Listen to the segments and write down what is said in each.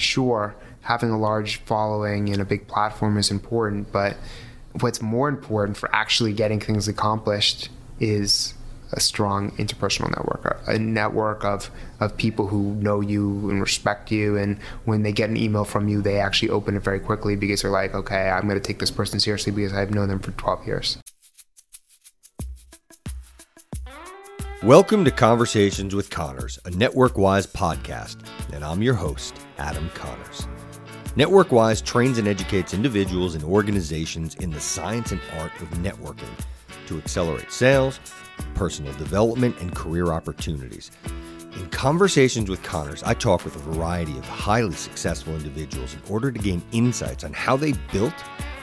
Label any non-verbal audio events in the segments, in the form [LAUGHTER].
sure, having a large following and a big platform is important, but what's more important for actually getting things accomplished is a strong interpersonal network, a network of, of people who know you and respect you. And when they get an email from you, they actually open it very quickly because they're like, okay, I'm going to take this person seriously because I've known them for 12 years. Welcome to Conversations with Connors, a NetworkWise podcast, and I'm your host, Adam Connors. NetworkWise trains and educates individuals and organizations in the science and art of networking to accelerate sales, personal development, and career opportunities. In Conversations with Connors, I talk with a variety of highly successful individuals in order to gain insights on how they built,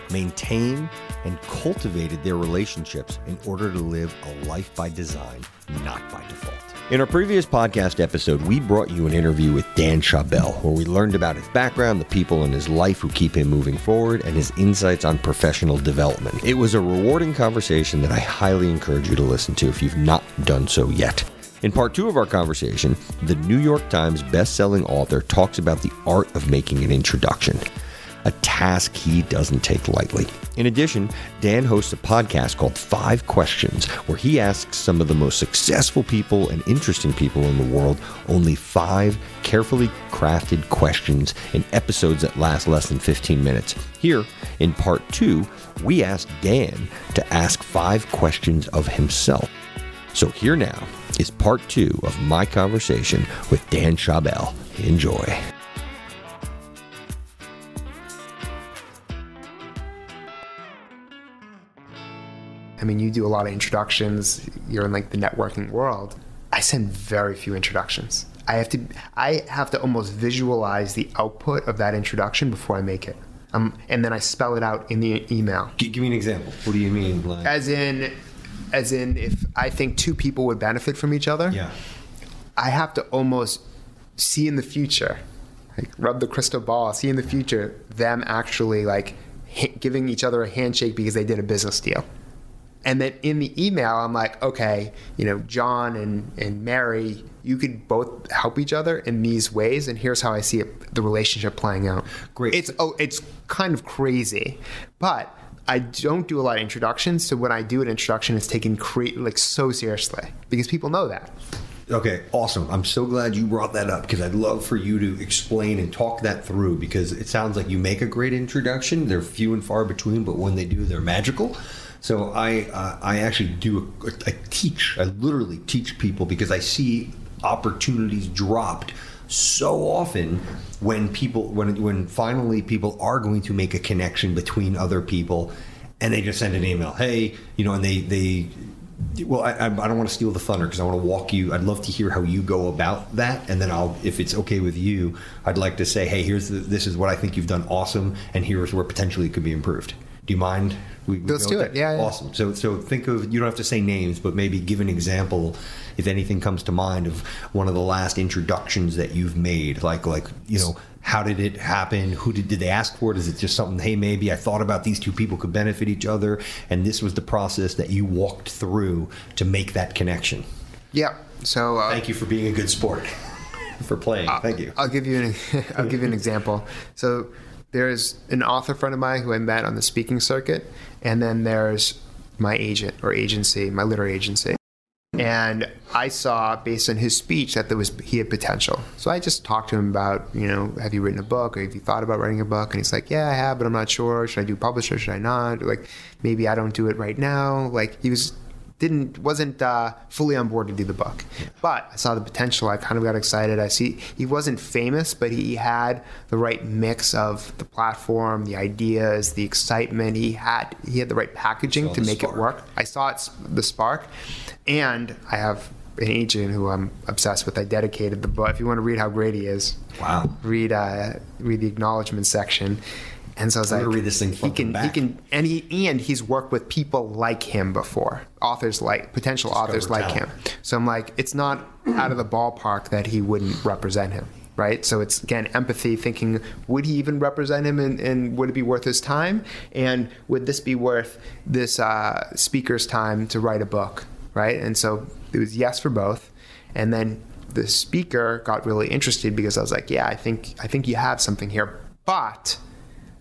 maintained, and cultivated their relationships in order to live a life by design, not by default. In our previous podcast episode, we brought you an interview with Dan Schawbel, where we learned about his background, the people in his life who keep him moving forward, and his insights on professional development. It was a rewarding conversation that I highly encourage you to listen to if you've not done so yet. In part two of our conversation, the New York Times best-selling author talks about the art of making an introduction a task he doesn't take lightly. In addition, Dan hosts a podcast called Five Questions, where he asks some of the most successful people and interesting people in the world only five carefully crafted questions in episodes that last less than 15 minutes. Here, in part two, we asked Dan to ask five questions of himself. So here now is part two of my conversation with Dan Schawbel. Enjoy. Mean, you do a lot of introductions. You're in like the networking world. I send very few introductions. I have to I have to almost visualize the output of that introduction before I make it. Um, and then I spell it out in the email. G- give me an example. What do you mean? Like? As in, as in, if I think two people would benefit from each other, yeah, I have to almost see in the future, like rub the crystal ball, see in the future them actually like giving each other a handshake because they did a business deal. And then in the email, I'm like, okay, you know, John and, and Mary, you could both help each other in these ways, and here's how I see it, the relationship playing out. Great. It's oh, it's kind of crazy, but I don't do a lot of introductions. So when I do an introduction, it's taken cre- like so seriously because people know that. Okay, awesome. I'm so glad you brought that up because I'd love for you to explain and talk that through because it sounds like you make a great introduction. They're few and far between, but when they do, they're magical. So I uh, I actually do a, I teach I literally teach people because I see opportunities dropped so often when people when when finally people are going to make a connection between other people and they just send an email hey you know and they they well i, I don't want to steal the thunder because i want to walk you i'd love to hear how you go about that and then i'll if it's okay with you i'd like to say hey here's the, this is what i think you've done awesome and here's where potentially it could be improved do you mind we, we Let's do it. Yeah, yeah, Awesome. So, so think of you don't have to say names, but maybe give an example, if anything comes to mind, of one of the last introductions that you've made. Like, like you know, how did it happen? Who did did they ask for it? Is it just something? Hey, maybe I thought about these two people could benefit each other, and this was the process that you walked through to make that connection. Yeah. So uh, thank you for being a good sport. [LAUGHS] for playing. Uh, Thank you. I'll give you an [LAUGHS] I'll give you an example. So there's an author friend of mine who I met on the speaking circuit, and then there's my agent or agency, my literary agency. And I saw based on his speech that there was he had potential. So I just talked to him about, you know, have you written a book or have you thought about writing a book? And he's like, Yeah, I have, but I'm not sure. Should I do publisher? should I not? Or like maybe I don't do it right now. Like he was didn't wasn't uh, fully on board to do the book, but I saw the potential. I kind of got excited. I see he wasn't famous, but he had the right mix of the platform, the ideas, the excitement. He had he had the right packaging to make spark. it work. I saw it the spark, and I have an agent who I'm obsessed with. I dedicated the book. If you want to read how great he is, wow, read uh, read the acknowledgement section and so I was I'm like, read this thing he can, back. he can, and he and he's worked with people like him before, authors like potential Discover authors like talent. him. So I'm like, it's not out of the ballpark that he wouldn't represent him, right? So it's again empathy, thinking, would he even represent him, and, and would it be worth his time, and would this be worth this uh, speaker's time to write a book, right? And so it was yes for both, and then the speaker got really interested because I was like, yeah, I think I think you have something here, but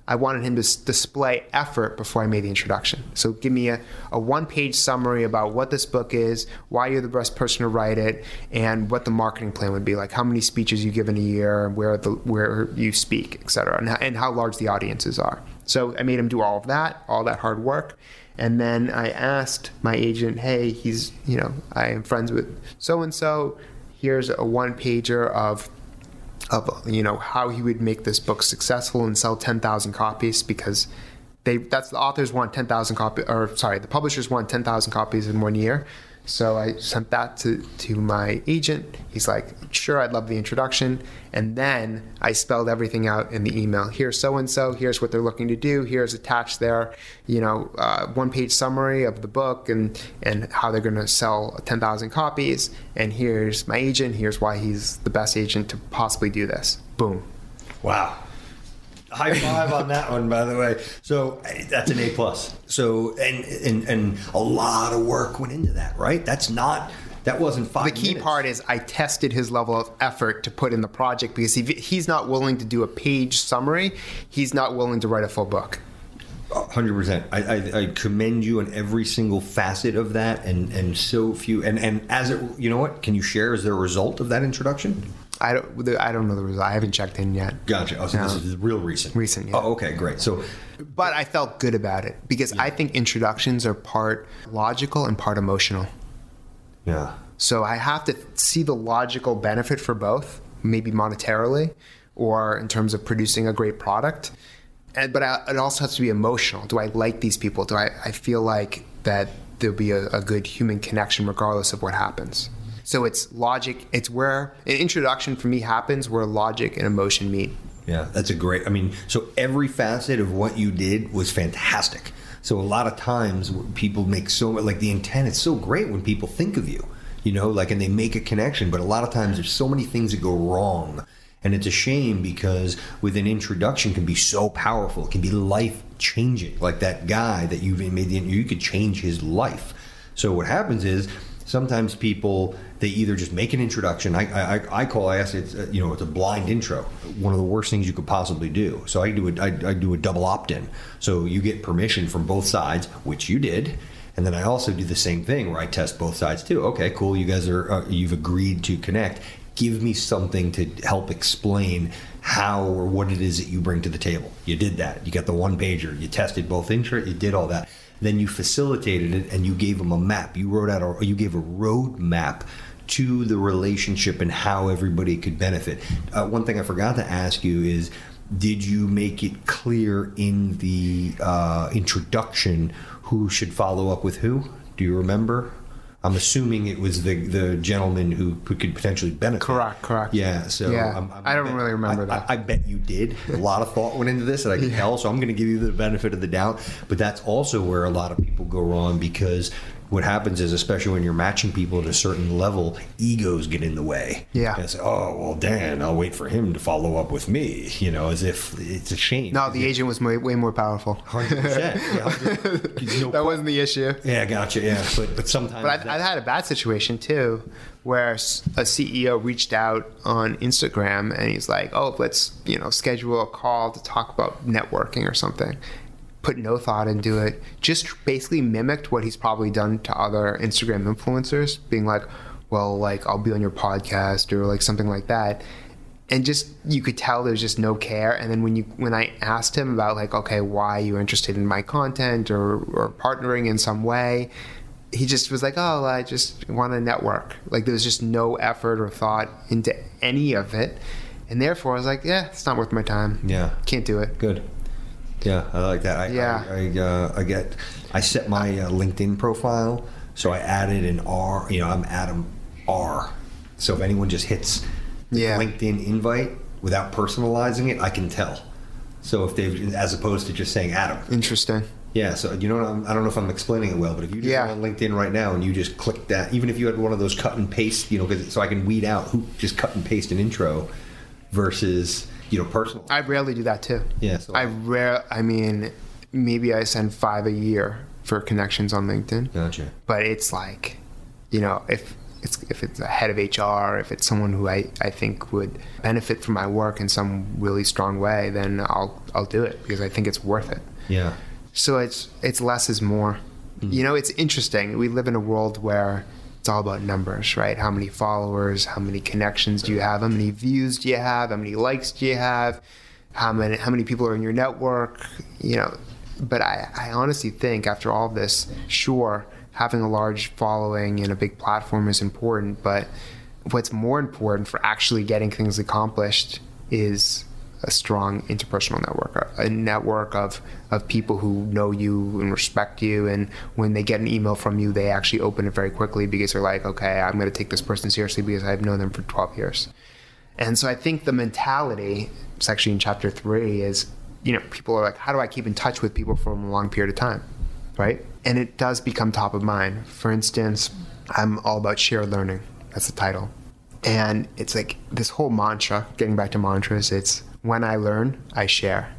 I wanted him to s- display effort before I made the introduction. So give me a, a one page summary about what this book is, why you're the best person to write it, and what the marketing plan would be like, how many speeches you give in a year, where the where you speak, et cetera, and, and how large the audiences are. So I made him do all of that, all that hard work. And then I asked my agent, hey, he's, you know, I am friends with so and so. Here's a one pager of of you know how he would make this book successful and sell 10,000 copies because they that's the authors want 10,000 copies or sorry the publishers want 10,000 copies in one year so I sent that to to my agent. He's like sure I'd love the introduction. And then I spelled everything out in the email. Here's so and so here's what they're looking to do. Here's attached their you know uh, one page summary of the book and and how they're going to sell 10,000 copies. And here's my agent. Here's why he's the best agent to possibly do this. Boom. Wow. High five on that one, by the way. So eh, that's an A plus. So and and and a lot of work went into that, right? That's not that wasn't five. the key minutes. part is I tested his level of effort to put in the project because if he's not willing to do a page summary, he's not willing to write a full book. Hundred percent. I, I, I commend you on every single facet of that, and and so few. And and as it, you know what? Can you share as the result of that introduction? I don't. I don't know the result. I haven't checked in yet. Gotcha. Oh, so this is real recent. Recent, yeah. Oh, okay, great. So, But I felt good about it because I think introductions are part logical and part emotional. yeah, So I have to see the logical benefit for both, maybe monetarily or in terms of producing a great product. And, but I, it also has to be emotional. Do I like these people? Do I, I feel like that there'll be a, a good human connection regardless of what happens? So it's logic. It's where an introduction for me happens where logic and emotion meet. yeah, that's a great. I mean, so every facet of what you did was fantastic. So a lot of times people make so like the intent. It's so great when people think of you, you know, like and they make a connection. But a lot of times there's so many things that go wrong, and it's a shame because with an introduction can be so powerful. It can be life changing. Like that guy that you've made the you could change his life. So what happens is sometimes people they either just make an introduction. I I, I call I ask it's uh, you know it's a blind intro. One of the worst things you could possibly do. So I do a I, I do a double opt in. So you get permission from both sides, which you did. And then I also do the same thing where I test both sides too. Okay, cool. You guys are uh, you've agreed to connect. Give me something to help explain how or what it is that you bring to the table. You did that. You got the one pager. You tested both intro. You did all that. Then you facilitated it and you gave them a map. You wrote out or you gave a road map to the relationship and how everybody could benefit. Uh, one thing I forgot to ask you is did you make it clear in the uh, introduction who should follow up with who? Do you remember? I'm assuming it was the the gentleman who, who could potentially benefit. Correct, correct. Yeah, so Yeah, I'm- I'm- I don't really remember I- that. I, I bet you did. A lot of thought went into this, and I can tell. So I'm going to give you the benefit of the doubt. But that's also where a lot of people go wrong because what happens is, especially when you're matching people at a certain level, egos get in the way. Yeah. And it's, oh well, Dan, I'll wait for him to follow up with me. You know, as if it's a shame. No, the agent was way, way more powerful. hundred percent. [LAUGHS] that wasn't the issue. Yeah, gotcha. Yeah, but but sometimes. But I've, I've had a bad situation too, where a CEO reached out on Instagram and he's like, "Oh, let's you know schedule a call to talk about networking or something." Put no thought into it. Just basically mimicked what he's probably done to other Instagram influencers, being like, "Well, like I'll be on your podcast" or like something like that. And just you could tell there's just no care. And then when you when I asked him about like, okay, why you interested in my content or or partnering in some way, he just was like, "Oh, I just want to network." Like there was just no effort or thought into any of it, and therefore I was like, "Yeah, it's not worth my time. Yeah. can't do it." Good. Yeah, I like that. I, Yeah. I, I, uh, I get. I set my uh, LinkedIn profile, so I added an R. You know, I'm Adam R. So if anyone just hits Yeah. LinkedIn invite without personalizing it, I can tell. So if they've, as opposed to just saying Adam. Interesting. Yeah, so you know, I'm, I don't know if I'm explaining it well, but if you just Yeah. go on LinkedIn right now and you just click that, even if you had one of those cut and paste, you know, so I can weed out who just cut and paste an intro versus you know personal. I rarely do that too. Yeah, so- I rare. I mean, maybe I send five a year for connections on LinkedIn. Gotcha. but it's like you know if it's if it's a head of HR, if it's someone who I, I think would benefit from my work in some really strong way, then I'll I'll do it because I think it's worth it. Yeah. So it's it's less is more. Mm-hmm. You know, it's interesting. We live in a world where it's all about numbers, right? How many followers, how many connections do you have, how many views do you have, how many likes do you have, how many how many people are in your network, you know. But I, I honestly think after all this, sure, having a large following and a big platform is important, but what's more important for actually getting things accomplished is a strong interpersonal network, a network of, of people who know you and respect you. And when they get an email from you, they actually open it very quickly because they're like, okay, I'm going to take this person seriously because I've known them for 12 years. And so I think the mentality, it's actually in chapter three, is you know, people are like, how do I keep in touch with people for a long period of time? Right? And it does become top of mind. For instance, I'm all about shared learning. That's the title. And it's like this whole mantra, getting back to mantras, it's when I learn, I share.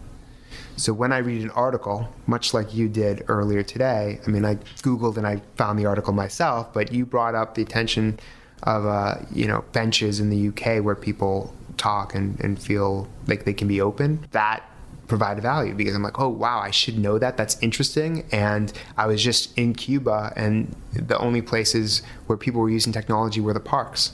So when I read an article, much like you did earlier today, I mean, I Googled and I found the article myself, but you brought up the attention of, uh, you know, benches in the UK where people talk and, and feel like they can be open. That provided value because I'm like, oh, wow, I should know that. That's interesting. And I was just in Cuba, and the only places where people were using technology were the parks.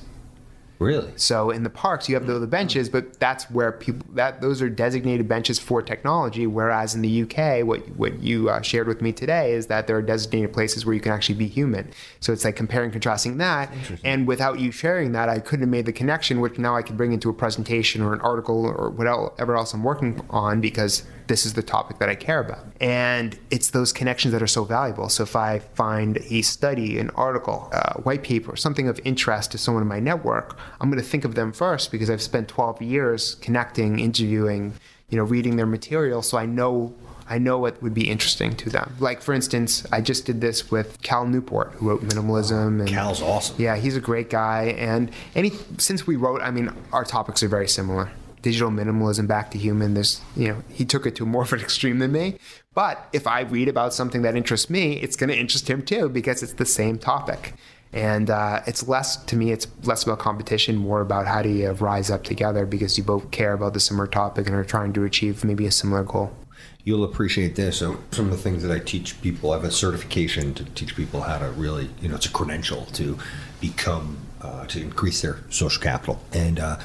Really? So in the parks, you have the, the benches, but that's where people that those are designated benches for technology. Whereas in the UK, what what you uh, shared with me today is that there are designated places where you can actually be human. So it's like comparing, contrasting that. And without you sharing that, I couldn't have made the connection, which now I can bring into a presentation or an article or whatever else I'm working on because this is the topic that I care about. And it's those connections that are so valuable. So if I find a study, an article, a white paper, something of interest to someone in my network, I'm going to think of them first because I've spent 12 years connecting, interviewing, you know, reading their material. So I know I know what would be interesting to them. Like for instance, I just did this with Cal Newport, who wrote Minimalism. And, Cal's awesome. Yeah, he's a great guy. And any since we wrote, I mean, our topics are very similar digital minimalism back to human. There's, you know, he took it to more of an extreme than me. But if I read about something that interests me, it's going to interest him too because it's the same topic. And uh, it's less, to me, it's less about competition, more about how do you rise up together because you both care about the similar topic and are trying to achieve maybe a similar goal. You'll appreciate this. So, some of the things that I teach people, I have a certification to teach people how to really, you know, it's a credential to become, uh, to increase their social capital. And uh,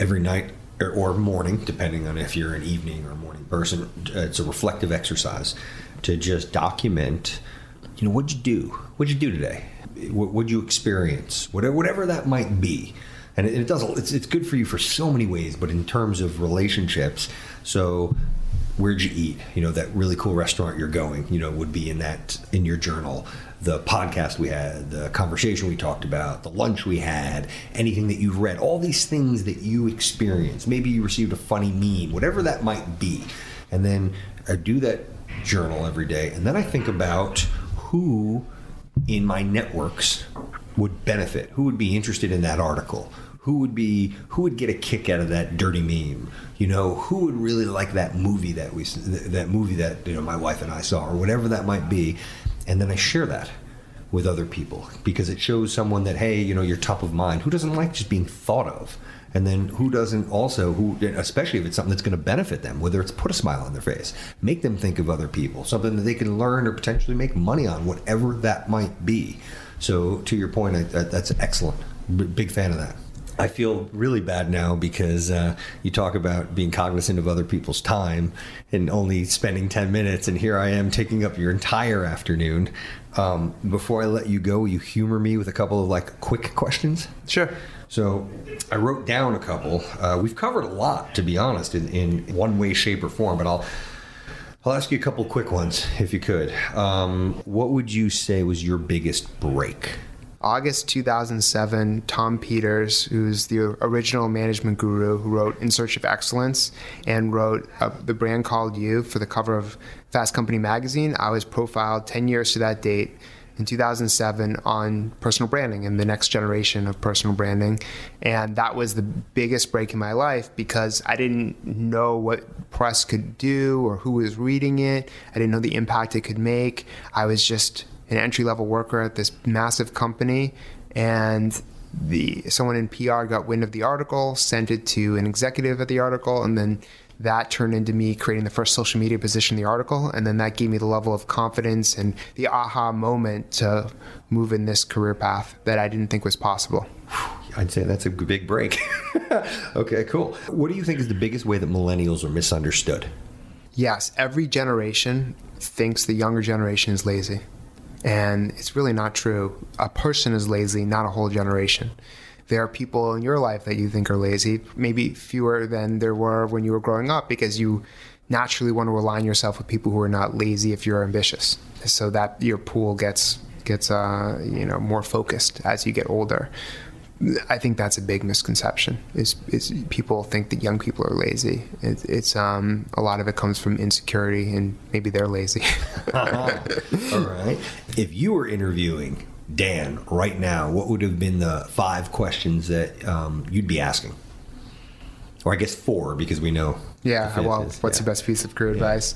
every night or, or morning, depending on if you're an evening or morning person. Uh, it's a reflective exercise to just document. You know, what'd you do? What'd you do today? What would you experience? Whatever, whatever that might be. And it, it does. It's, it's good for you for so many ways, but in terms of relationships, so where'd you eat? You know, that really cool restaurant you're going. You know, would be in that in your journal the podcast we had, the conversation we talked about, the lunch we had, anything that you've read, all these things that you experienced. Maybe you received a funny meme, whatever that might be. And then I do that journal every day. And then I think about who in my networks would benefit, who would be interested in that article, who would be who would get a kick out of that dirty meme you know who would really like that movie that we that movie that you know my wife and I saw or whatever that might be and then I share that with other people because it shows someone that hey, you know, you're top of mind. Who doesn't like just being thought of? And then who doesn't also who especially if it's something that's going to benefit them, whether it's put a smile on their face, make them think of other people, something that they can learn or potentially make money on, whatever that might be. So to your point, I, that's excellent. B- big fan of that. I feel really bad now because uh, you talk about being cognizant of other people's time and only spending 10 minutes, and here I am taking up your entire afternoon. Um, before I let you go, you humor me with a couple of like quick questions? Sure. So I wrote down a couple. Uh, we've covered a lot, to be honest, in, in one way, shape, or form, but I'll. I'll ask you a couple quick ones, if you could. Um, what would you say was your biggest break? August 2007, Tom Peters, who's the original management guru who wrote In Search of Excellence and wrote The Brand Called You for the cover of Fast Company magazine, I was profiled 10 years to that date in 2007 on personal branding and the next generation of personal branding. And that was the biggest break in my life because I didn't know what press could do or who was reading it. I didn't know the impact it could make. I was just an entry level worker at this massive company and the someone in PR got wind of the article, sent it to an executive at the article, and then that turned into me creating the first social media position in the article, and then that gave me the level of confidence and the aha moment to move in this career path that I didn't think was possible. I'd say that's a big break. [LAUGHS] okay, cool. What do you think is the biggest way that millennials are misunderstood? Yes, every generation thinks the younger generation is lazy. And it's really not true. A person is lazy, not a whole generation. There are people in your life that you think are lazy, maybe fewer than there were when you were growing up because you naturally want to align yourself with people who are not lazy if you're ambitious. So that your pool gets gets uh, you know more focused as you get older. I think that's a big misconception. Is is people think that young people are lazy? It, it's um, a lot of it comes from insecurity, and maybe they're lazy. [LAUGHS] All right. If you were interviewing Dan right now, what would have been the five questions that um, you'd be asking? Or I guess four, because we know. Yeah. Well, what's yeah. the best piece of career yeah. advice?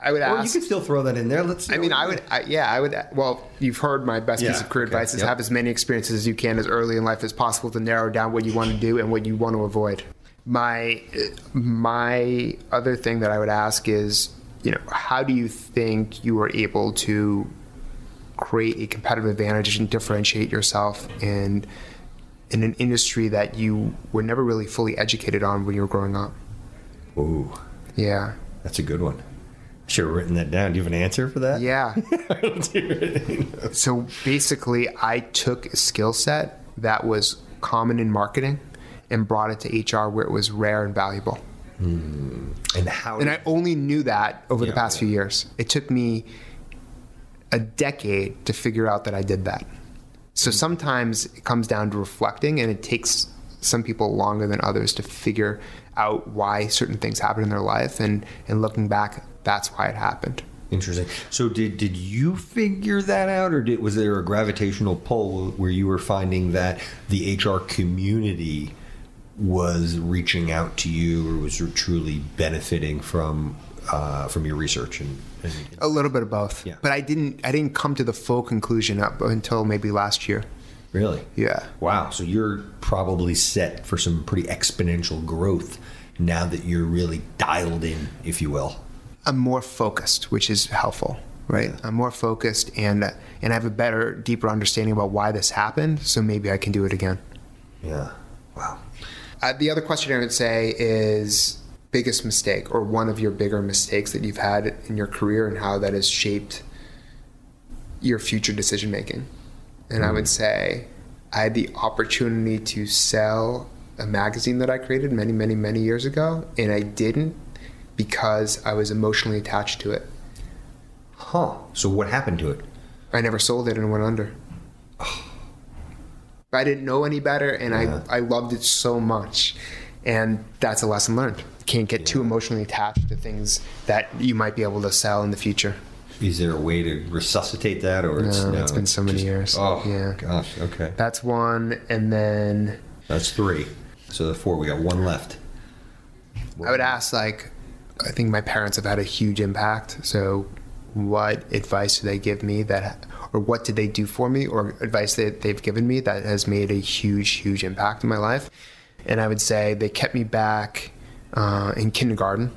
I would ask. Or you could still throw that in there. Let's. I mean, I would. I, yeah, I would. Well, you've heard my best yeah, piece of career okay, advice is yep. have as many experiences as you can as early in life as possible to narrow down what you want to do and what you want to avoid. My my other thing that I would ask is, you know, how do you think you were able to create a competitive advantage and differentiate yourself in in an industry that you were never really fully educated on when you were growing up? Ooh. Yeah. That's a good one. Should have written that down. Do you have an answer for that? Yeah. [LAUGHS] so basically, I took a skill set that was common in marketing and brought it to HR where it was rare and valuable. Hmm. And how? And I only knew that over yeah, the past yeah. few years. It took me a decade to figure out that I did that. So hmm. sometimes it comes down to reflecting, and it takes some people longer than others to figure out why certain things happen in their life. And, and looking back, that's why it happened. Interesting. So did did you figure that out, or did, was there a gravitational pull where you were finding that the HR community was reaching out to you, or was truly benefiting from uh, from your research and, and, a little bit of both. Yeah. But I didn't I didn't come to the full conclusion up until maybe last year. Really? Yeah. Wow. So you're probably set for some pretty exponential growth now that you're really dialed in, if you will. I'm more focused, which is helpful, right? I'm more focused and and I have a better, deeper understanding about why this happened. So maybe I can do it again. Yeah. Wow. Uh, the other question I would say is biggest mistake or one of your bigger mistakes that you've had in your career and how that has shaped your future decision making. And mm. I would mm. say I had the opportunity to sell a magazine that I created many, many, many years ago, and I didn't because I was emotionally attached to it. Huh. So what happened to it? I never sold it and went under. [SIGHS] I didn't know any better, and yeah. I, I loved it so much. And that's a lesson learned. Can't get yeah. too emotionally attached to things that you might be able to sell in the future. Is there a way to resuscitate that, or no, it's, no, it's been so many just, years. Oh, yeah. Gosh. Okay. That's one, and then that's three. So the four. We got one left. I would ask like I think my parents have had a huge impact. So, what advice do they give me that, or what did they do for me, or advice that they've given me that has made a huge, huge impact in my life? And I would say they kept me back uh, in kindergarten.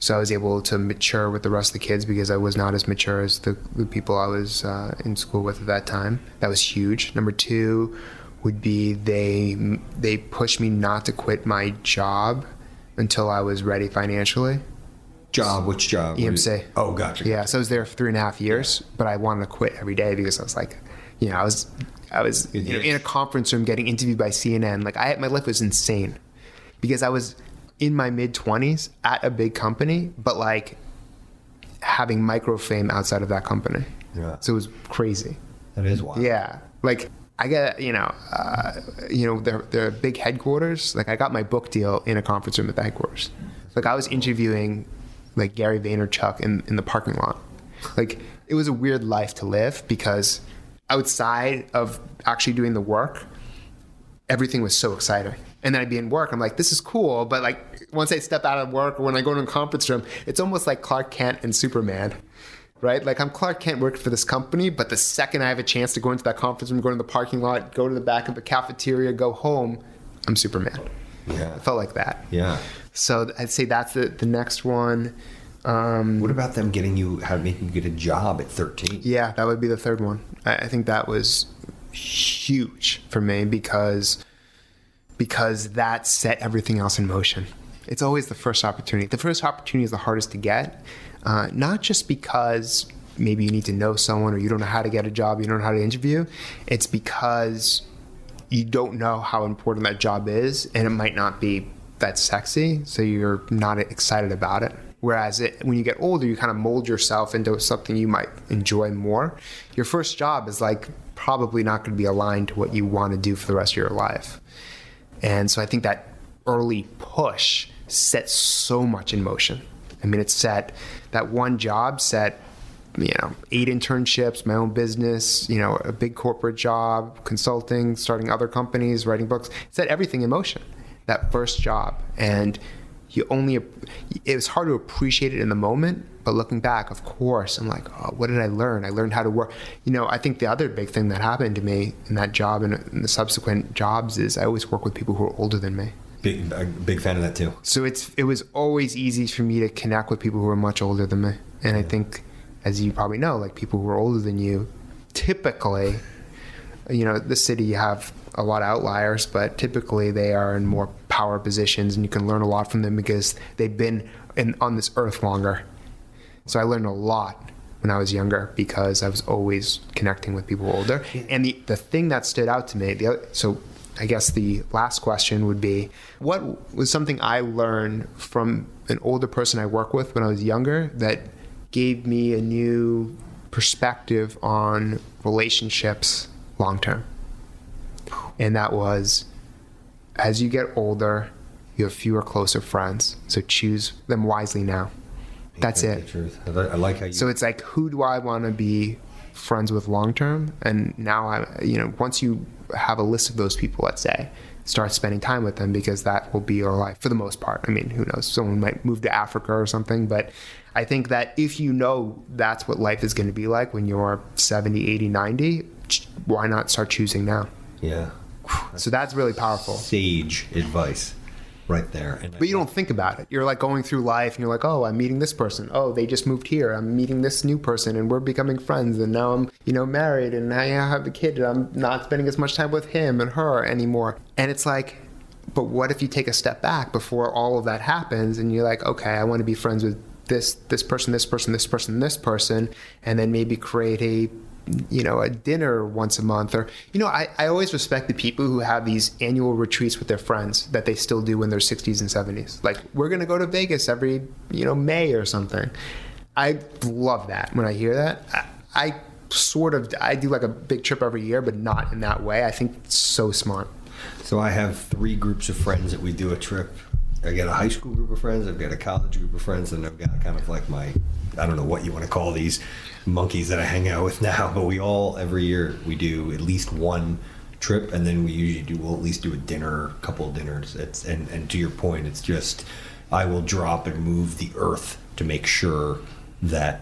So I was able to mature with the rest of the kids because I was not as mature as the, the people I was uh, in school with at that time. That was huge. Number two would be they they pushed me not to quit my job until I was ready financially. Job? Which job? EMC. Oh, gotcha. Yeah, so I was there for three and a half years, but I wanted to quit every day because I was like, you know, I was, I was you know, in a conference room getting interviewed by CNN. Like, I my life was insane because I was in my mid twenties at a big company, but like having micro fame outside of that company. Yeah. So it was crazy. That is wild. Yeah. Like I get, you know, uh, you know, they're, they're big headquarters. Like I got my book deal in a conference room at the headquarters. Like I was interviewing like Gary Vaynerchuk in, in the parking lot. Like it was a weird life to live because outside of actually doing the work, everything was so exciting. And then I'd be in work. I'm like, this is cool. But like once I step out of work or when I go to a conference room, it's almost like Clark Kent and Superman right? Like I'm Clark Kent working for this company, but the second I have a chance to go into that conference room, go to the parking lot, go to the back of the cafeteria, go home, I'm Superman. Yeah. I felt like that. Yeah. So I'd say that's the, the next one. Um, What about them getting you, how making you get a job at 13? yeah, that would be the third one. I, I think that was huge for me because because that set everything else in motion. It's always the first opportunity. The first opportunity is the hardest to get, uh, not just because maybe you need to know someone or you don't know how to get a job, you don't know how to interview. It's because you don't know how important that job is, and it might not be that sexy, so you're not excited about it. Whereas it, when you get older, you kind of mold yourself into something you might enjoy more. Your first job is like probably not going to be aligned to what you want to do for the rest of your life. And so I think that early push sets so much in motion. I mean, it set that one job set, you know, eight internships, my own business, you know, a big corporate job, consulting, starting other companies, writing books. It set everything in motion. That first job, and you only it was hard to appreciate it in the moment but looking back of course i'm like oh, what did i learn i learned how to work you know i think the other big thing that happened to me in that job and in the subsequent jobs is i always work with people who are older than me Big, a big fan of that too. so it's it was always easy for me to connect with people who are much older than me. And i think as you probably know like people who are older than you typically you know the city you have a lot of outliers but typically they are in more power positions and you can learn a lot from them because they've been in, on this earth longer. So i learned a lot when i was younger because i was always connecting with people older. And the, the thing that stood out to me the other, so i guess the last question would be what was something i learned from an older person i work with when i was younger that gave me a new perspective on relationships long term and that was as you get older, you have fewer closer friends. So choose them wisely now. That's it. truth. I like how you. So it's like, who do I want to be friends with long term? And now I, you know, once you have a list of those people, let's say, start spending time with them because that will be your life for the most part. I mean, who knows? Someone might move to Africa or something, but I think that if you know that's what life is going to be like when you're 70, 80, 90, why not start choosing now? yeah. So that's really powerful. Sage advice right there. And But you don't think about it. You're like going through life and you're like, oh, I'm meeting this person. Oh, they just moved here. I'm meeting this new person and we're becoming friends. And now I'm, you know, married and now I have a kid and I'm not spending as much time with him and her anymore. And it's like, but what if you take a step back before all of that happens and you're like, okay, I want to be friends with this this person, this person, this person, this person, and then maybe create a you know, a dinner once a month or you know, I, I always respect the people who have these annual retreats with their friends that they still do in their sixties and seventies. Like we're gonna go to Vegas every, you know, May or something. I love that when I hear that. I, I sort of I do like a big trip every year, but not in that way. I think it's so smart. So I have three groups of friends that we do a trip. I got a high school group of friends, I've got a college group of friends, and I've got kind of like my I don't know what you want to call these monkeys that I hang out with [LAUGHS] now, but we all every year we do at least one trip and then we usually do we'll at least do a dinner, a couple of dinners. It's and, and to your point, it's just I will drop and move the earth to make sure that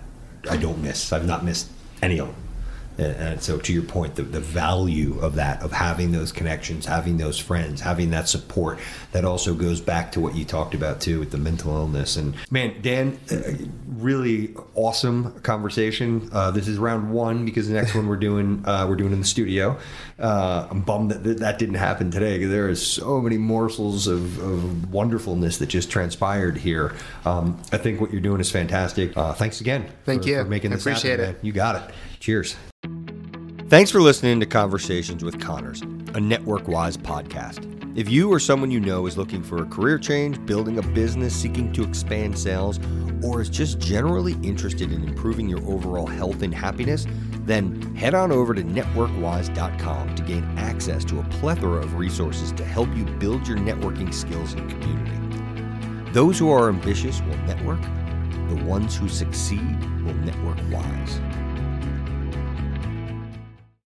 I don't miss. I've not missed any of them. And, and so, to your point, the, the value of that, of having those connections, having those friends, having that support, that also goes back to what you talked about too with the mental illness. And man, Dan, uh, really awesome conversation. Uh, this is round one because the next one we're doing uh, we're doing in the studio. Uh, I'm bummed that that didn't happen today because there is so many morsels of, of wonderfulness that just transpired here. Um, I think what you're doing is fantastic. Uh, thanks again. Thank for- you. for making I this appreciate happen, it. man. You got it. Cheers. Thanks for listening to Conversations with Connors, a Network Wise podcast. If you or someone you know is looking for a career change, building a business, seeking to expand sales, or is just generally interested in improving your overall health and happiness, then head on over to networkwise.com to gain access to a plethora of resources to help you build your networking skills and community. Those who are ambitious will network, the ones who succeed will network wise.